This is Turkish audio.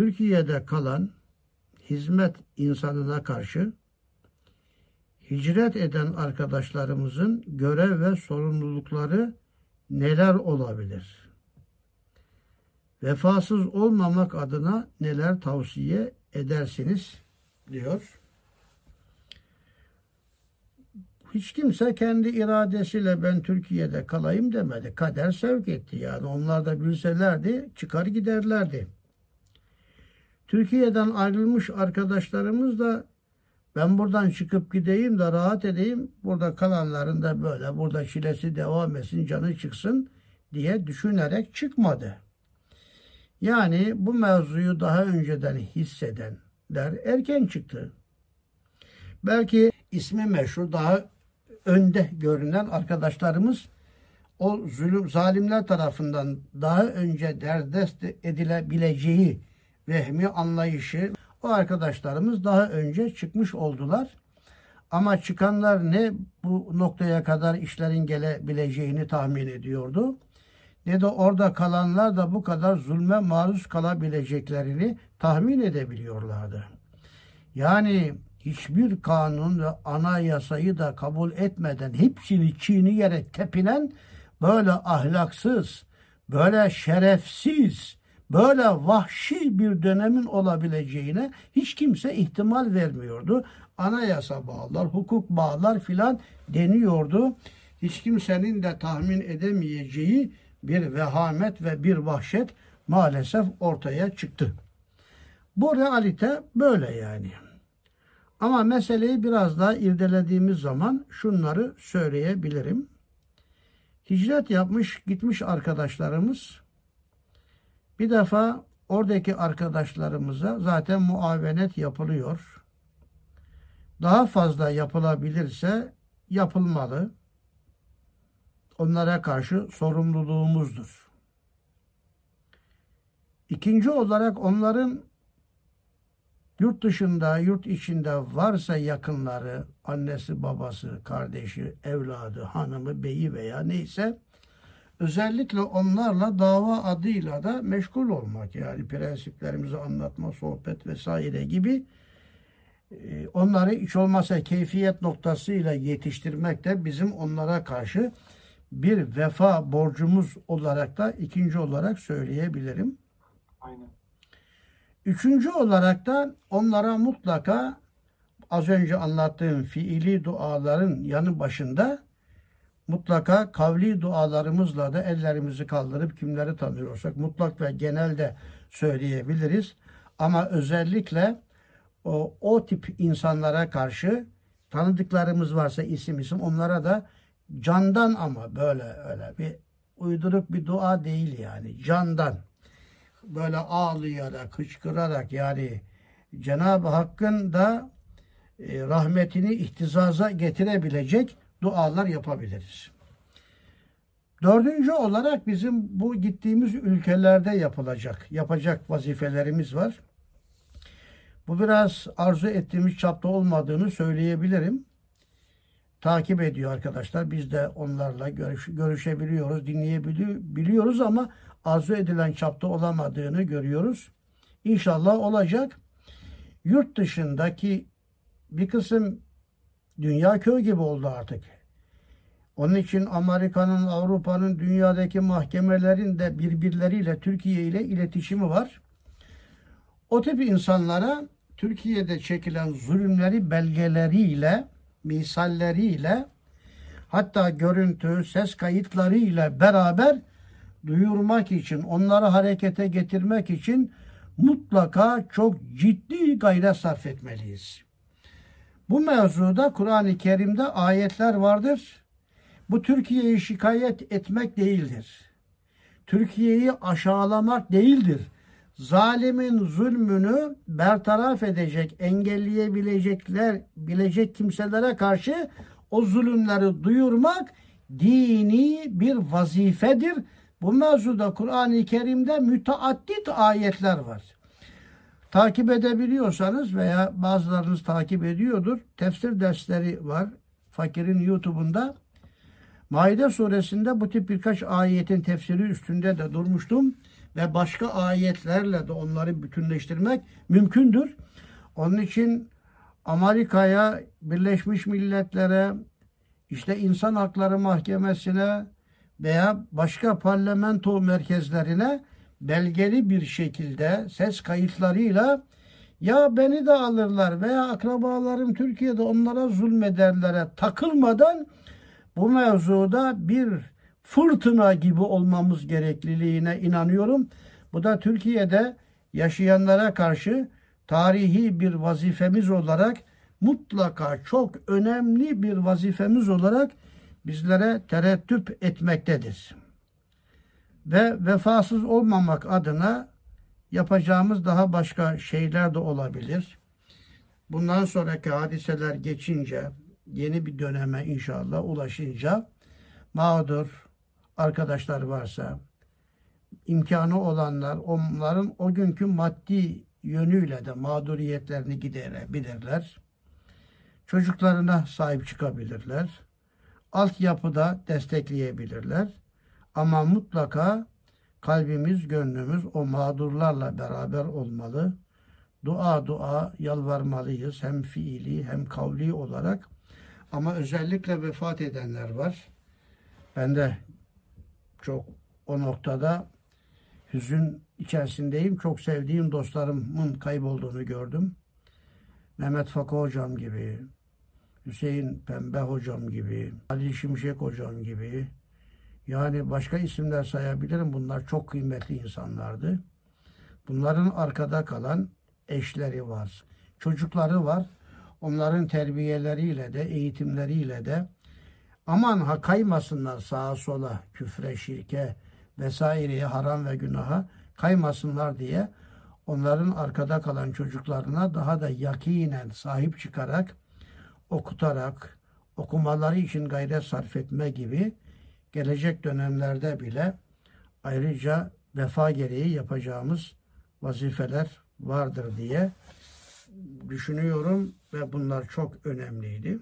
Türkiye'de kalan hizmet insanına karşı hicret eden arkadaşlarımızın görev ve sorumlulukları neler olabilir? Vefasız olmamak adına neler tavsiye edersiniz? diyor. Hiç kimse kendi iradesiyle ben Türkiye'de kalayım demedi. Kader sevk etti yani. Onlar da bilselerdi çıkar giderlerdi. Türkiye'den ayrılmış arkadaşlarımız da ben buradan çıkıp gideyim de rahat edeyim. Burada kalanların da böyle burada çilesi devam etsin, canı çıksın diye düşünerek çıkmadı. Yani bu mevzuyu daha önceden hissedenler erken çıktı. Belki ismi meşhur daha önde görünen arkadaşlarımız o zulüm zalimler tarafından daha önce derdest edilebileceği vehmi anlayışı o arkadaşlarımız daha önce çıkmış oldular. Ama çıkanlar ne bu noktaya kadar işlerin gelebileceğini tahmin ediyordu ne de orada kalanlar da bu kadar zulme maruz kalabileceklerini tahmin edebiliyorlardı. Yani hiçbir kanun ve anayasayı da kabul etmeden hepsini çiğneyerek tepinen böyle ahlaksız, böyle şerefsiz, böyle vahşi bir dönemin olabileceğine hiç kimse ihtimal vermiyordu. Anayasa bağlar, hukuk bağlar filan deniyordu. Hiç kimsenin de tahmin edemeyeceği bir vehamet ve bir vahşet maalesef ortaya çıktı. Bu realite böyle yani. Ama meseleyi biraz daha irdelediğimiz zaman şunları söyleyebilirim. Hicret yapmış gitmiş arkadaşlarımız bir defa oradaki arkadaşlarımıza zaten muavenet yapılıyor. Daha fazla yapılabilirse yapılmalı. Onlara karşı sorumluluğumuzdur. İkinci olarak onların yurt dışında, yurt içinde varsa yakınları, annesi, babası, kardeşi, evladı, hanımı, beyi veya neyse özellikle onlarla dava adıyla da meşgul olmak yani prensiplerimizi anlatma, sohbet vesaire gibi e, onları hiç olmazsa keyfiyet noktasıyla yetiştirmek de bizim onlara karşı bir vefa borcumuz olarak da ikinci olarak söyleyebilirim. Aynen. Üçüncü olarak da onlara mutlaka az önce anlattığım fiili duaların yanı başında mutlaka kavli dualarımızla da ellerimizi kaldırıp kimleri tanıyorsak mutlak ve genelde söyleyebiliriz. Ama özellikle o, o tip insanlara karşı tanıdıklarımız varsa isim isim onlara da candan ama böyle öyle bir uyduruk bir dua değil yani candan böyle ağlayarak hıçkırarak yani Cenab-ı Hakk'ın da e, rahmetini ihtizaza getirebilecek dualar yapabiliriz. Dördüncü olarak bizim bu gittiğimiz ülkelerde yapılacak, yapacak vazifelerimiz var. Bu biraz arzu ettiğimiz çapta olmadığını söyleyebilirim. Takip ediyor arkadaşlar. Biz de onlarla görüş, görüşebiliyoruz, dinleyebiliyoruz ama arzu edilen çapta olamadığını görüyoruz. İnşallah olacak. Yurt dışındaki bir kısım dünya köy gibi oldu artık. Onun için Amerika'nın, Avrupa'nın, dünyadaki mahkemelerin de birbirleriyle, Türkiye ile iletişimi var. O tip insanlara Türkiye'de çekilen zulümleri belgeleriyle, misalleriyle, hatta görüntü, ses kayıtlarıyla beraber duyurmak için, onları harekete getirmek için mutlaka çok ciddi gayret sarf etmeliyiz. Bu mevzuda Kur'an-ı Kerim'de ayetler vardır. Bu Türkiye'yi şikayet etmek değildir. Türkiye'yi aşağılamak değildir. Zalimin zulmünü bertaraf edecek, engelleyebilecekler, bilecek kimselere karşı o zulümleri duyurmak dini bir vazifedir. Bu mevzuda Kur'an-ı Kerim'de müteaddit ayetler var. Takip edebiliyorsanız veya bazılarınız takip ediyordur. Tefsir dersleri var. Fakir'in YouTube'unda. Maide suresinde bu tip birkaç ayetin tefsiri üstünde de durmuştum. ve başka ayetlerle de onları bütünleştirmek mümkündür. Onun için Amerika'ya, Birleşmiş Milletler'e, işte İnsan Hakları Mahkemesi'ne veya başka parlamento merkezlerine belgeli bir şekilde ses kayıtlarıyla ya beni de alırlar veya akrabalarım Türkiye'de onlara zulmederlere takılmadan bu mevzuda bir fırtına gibi olmamız gerekliliğine inanıyorum. Bu da Türkiye'de yaşayanlara karşı tarihi bir vazifemiz olarak mutlaka çok önemli bir vazifemiz olarak bizlere tereddüt etmektedir. Ve vefasız olmamak adına yapacağımız daha başka şeyler de olabilir. Bundan sonraki hadiseler geçince, yeni bir döneme inşallah ulaşınca mağdur arkadaşlar varsa, imkanı olanlar onların o günkü maddi yönüyle de mağduriyetlerini giderebilirler. Çocuklarına sahip çıkabilirler. Altyapıda destekleyebilirler. Ama mutlaka kalbimiz, gönlümüz o mağdurlarla beraber olmalı. Dua dua yalvarmalıyız hem fiili hem kavli olarak. Ama özellikle vefat edenler var. Ben de çok o noktada hüzün içerisindeyim. Çok sevdiğim dostlarımın kaybolduğunu gördüm. Mehmet Fakı hocam gibi, Hüseyin Pembe hocam gibi, Ali Şimşek hocam gibi, yani başka isimler sayabilirim. Bunlar çok kıymetli insanlardı. Bunların arkada kalan eşleri var, çocukları var. Onların terbiyeleriyle de, eğitimleriyle de aman ha kaymasınlar sağa sola, küfre, şirke vesaireye, haram ve günaha kaymasınlar diye onların arkada kalan çocuklarına daha da yakinen sahip çıkarak, okutarak, okumaları için gayret sarf etme gibi gelecek dönemlerde bile ayrıca vefa gereği yapacağımız vazifeler vardır diye düşünüyorum ve bunlar çok önemliydi.